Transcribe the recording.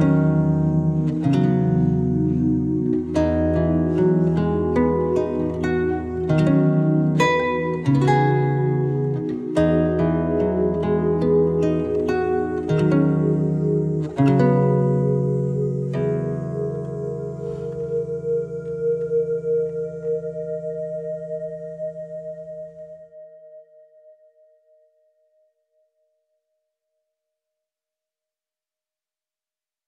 Música